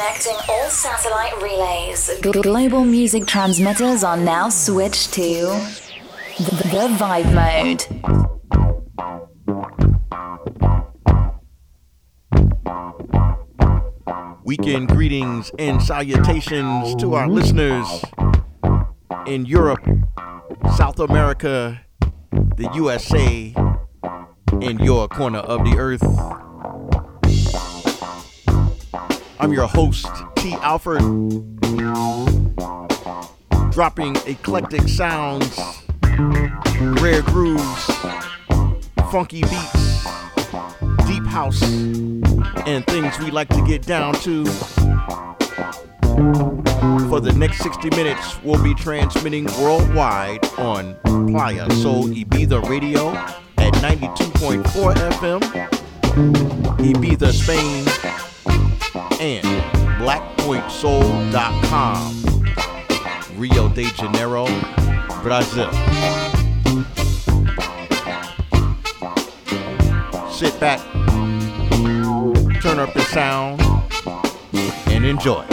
Connecting all satellite relays. Global music transmitters are now switched to the, the Vibe Mode. Weekend greetings and salutations to our listeners in Europe, South America, the USA, and your corner of the earth. I'm your host, T. Alfred, dropping eclectic sounds, rare grooves, funky beats, deep house, and things we like to get down to. For the next 60 minutes, we'll be transmitting worldwide on Playa Soul Ibiza Radio at 92.4 FM, Ibiza, Spain and blackpointsoul.com, Rio de Janeiro, Brazil. Sit back, turn up the sound, and enjoy.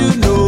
you know.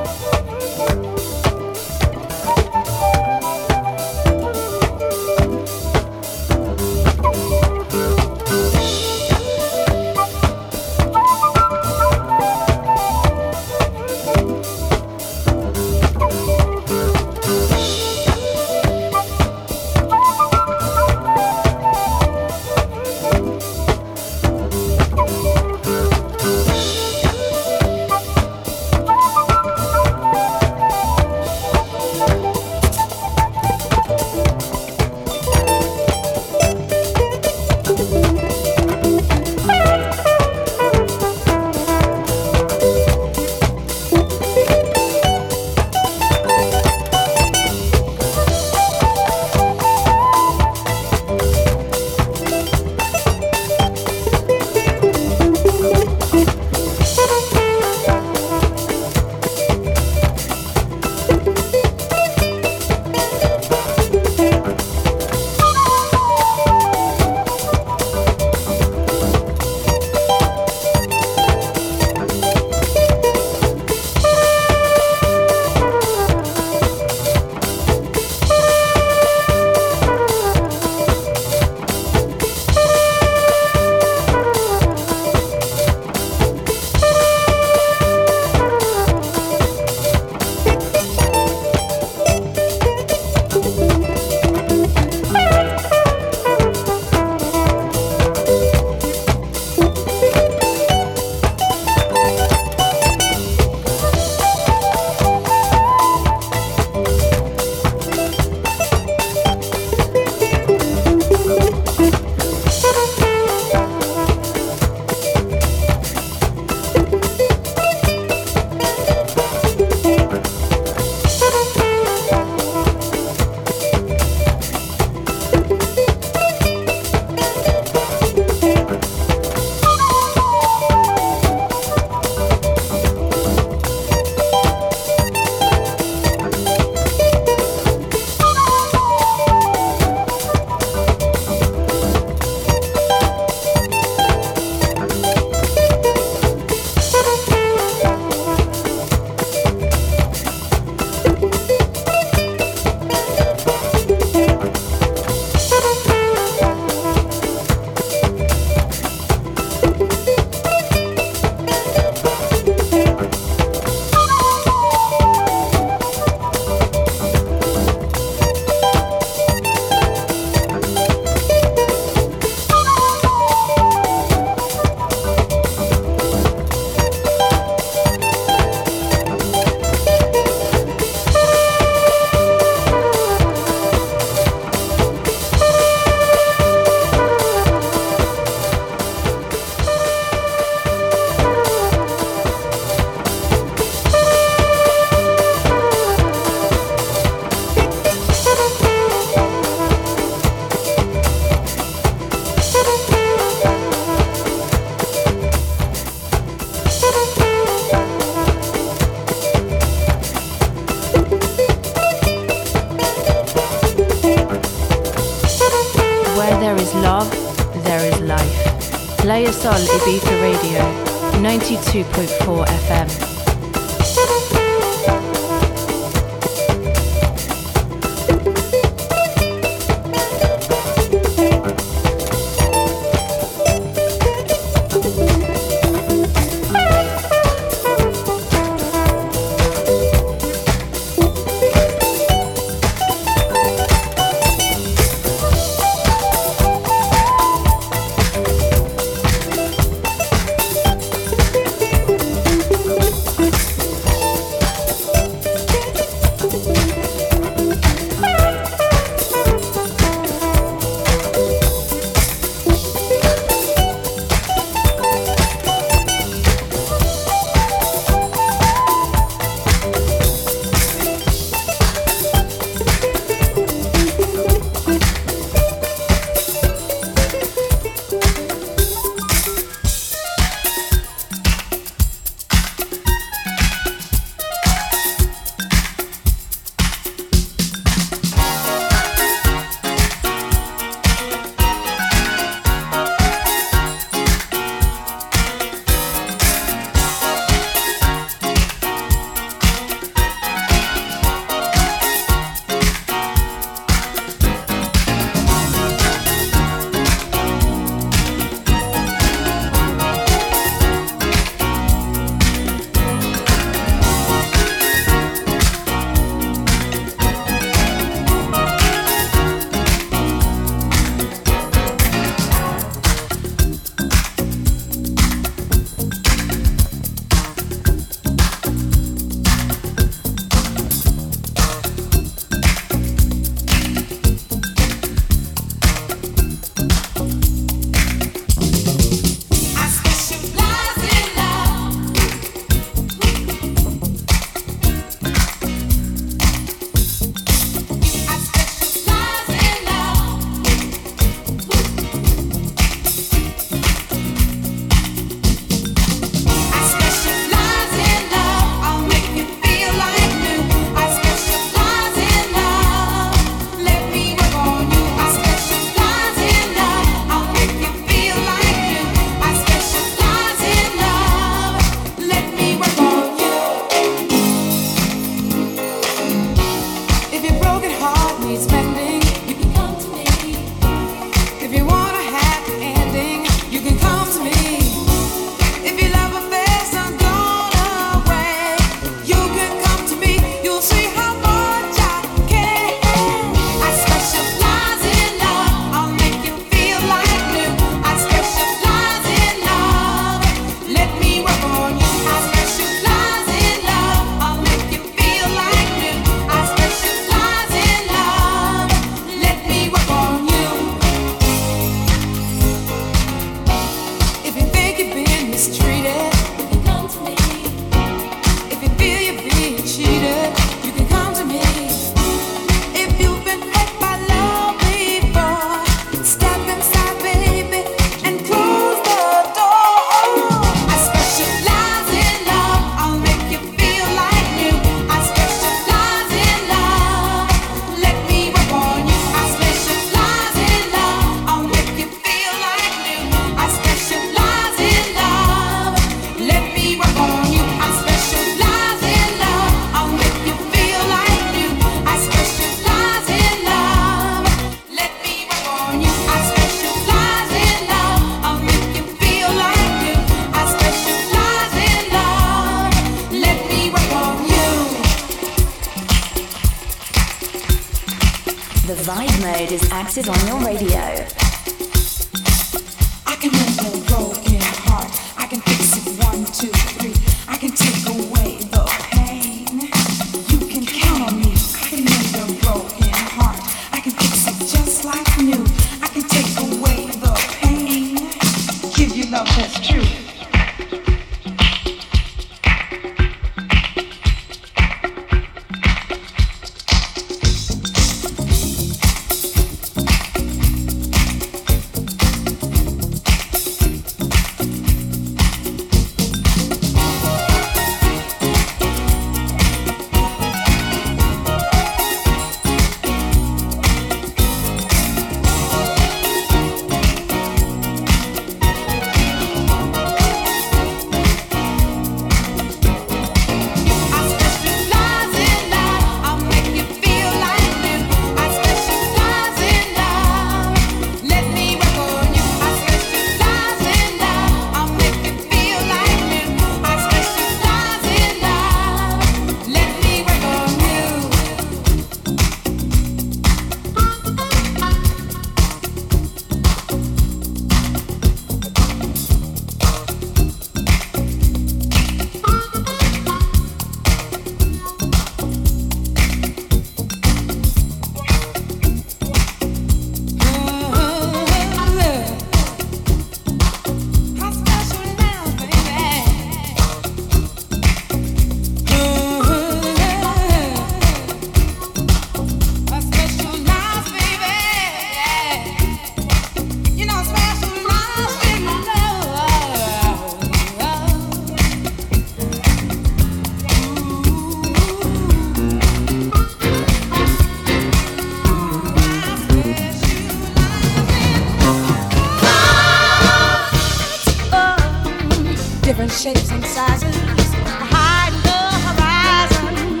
different shapes and sizes. Hiding the horizon.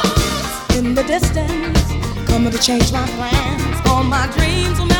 Clouds in the distance, coming to change my plans. All my dreams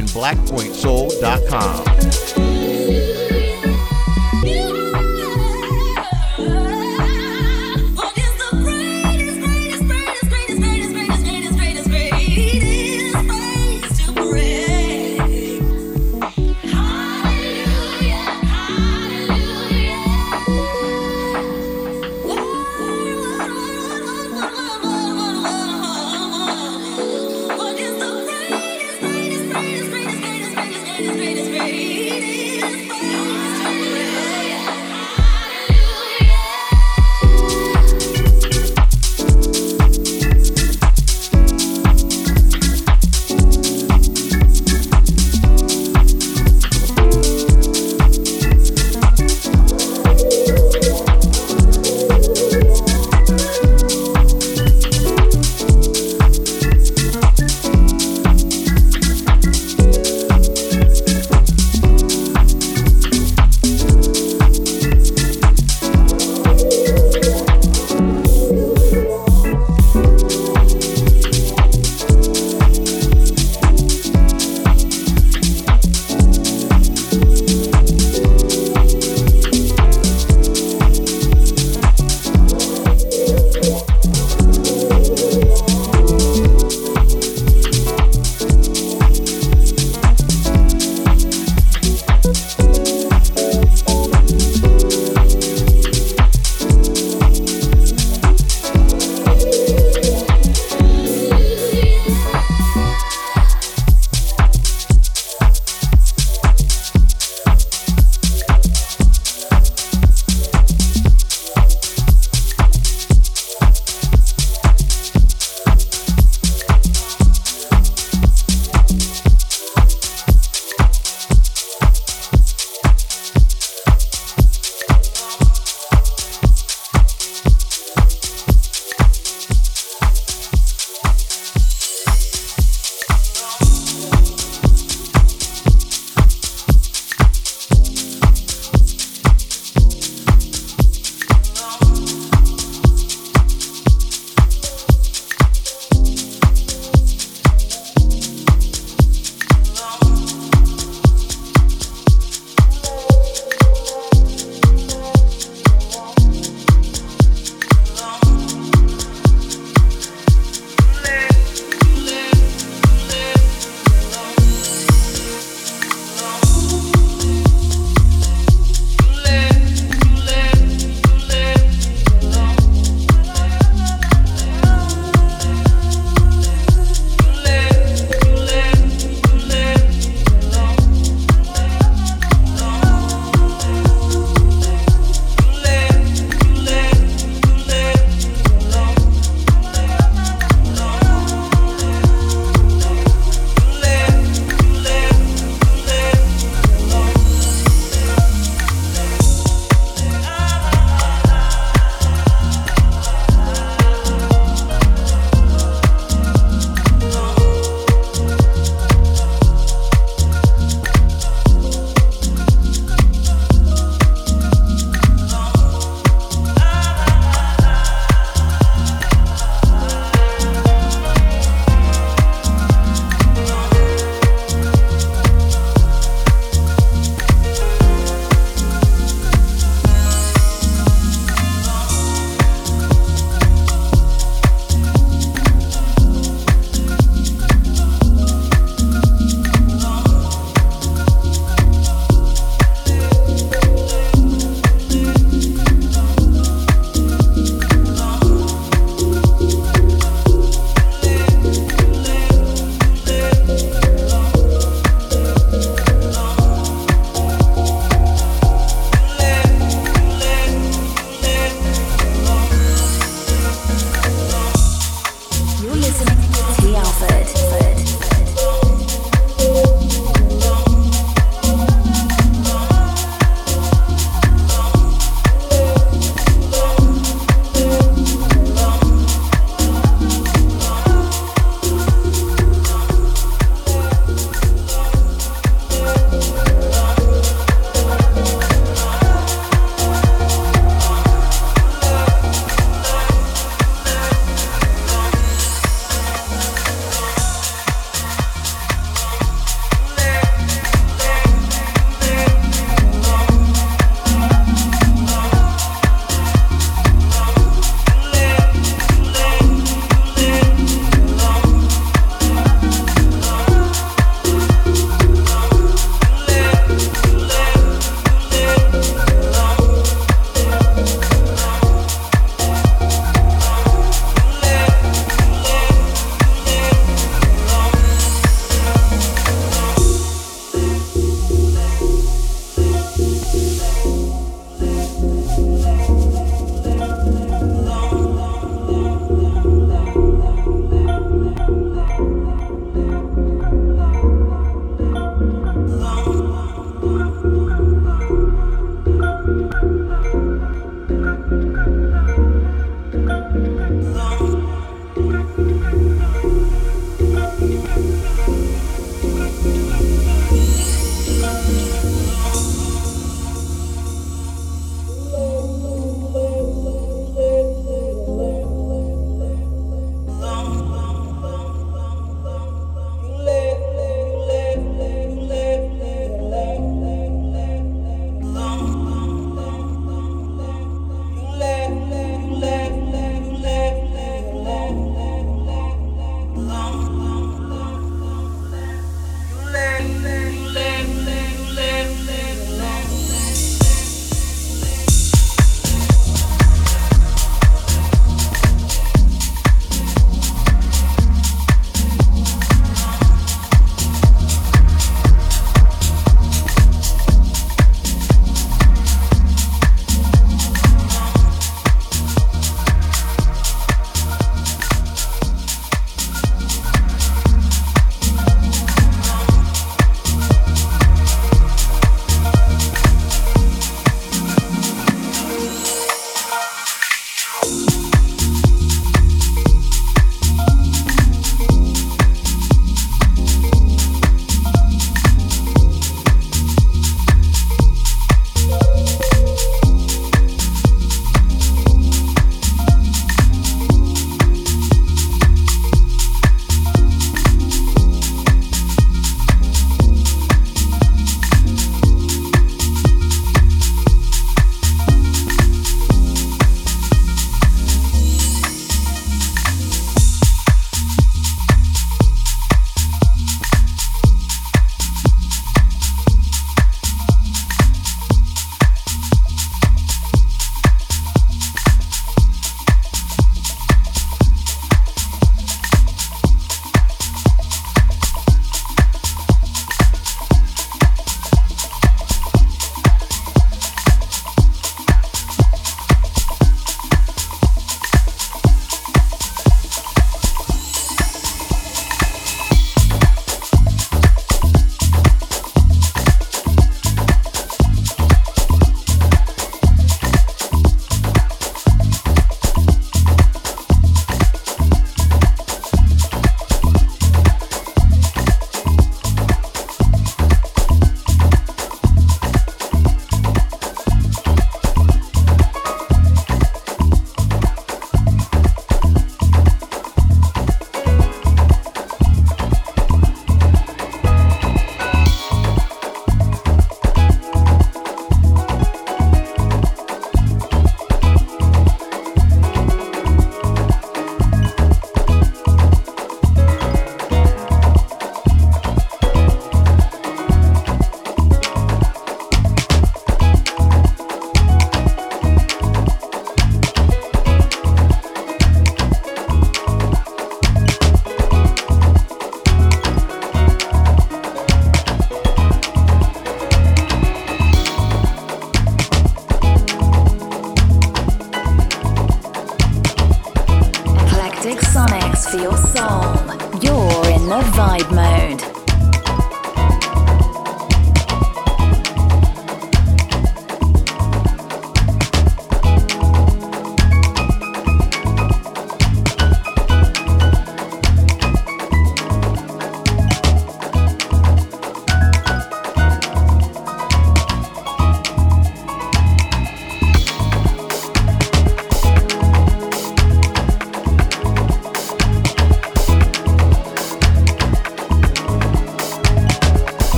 in Black Point. So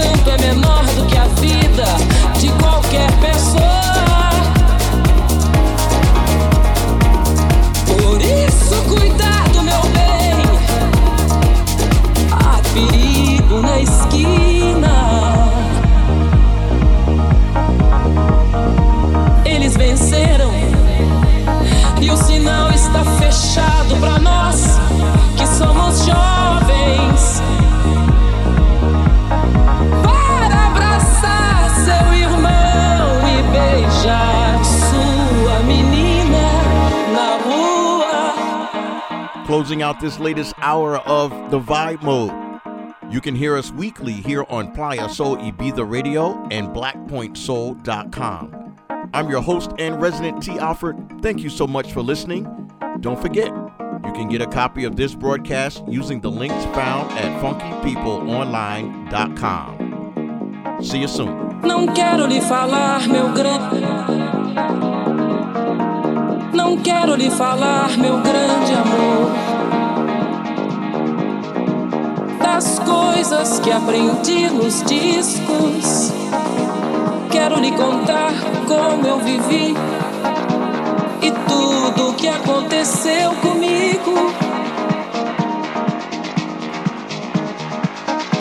santo é menor. Closing out this latest hour of the Vibe Mode. You can hear us weekly here on Playa Soul Ibiza Radio and BlackPointSoul.com. I'm your host and resident T. Alfred. Thank you so much for listening. Don't forget, you can get a copy of this broadcast using the links found at funkypeopleonline.com. See you soon. Não quero lhe falar, meu grande. Amor. Das coisas que aprendi nos discos. Quero lhe contar como eu vivi e tudo que aconteceu comigo.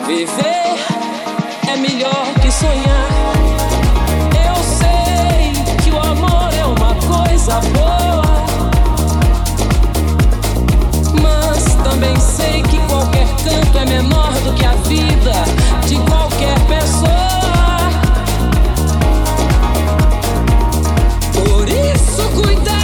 Viver é melhor que sonhar. é menor do que a vida de qualquer pessoa. Por isso, cuidado.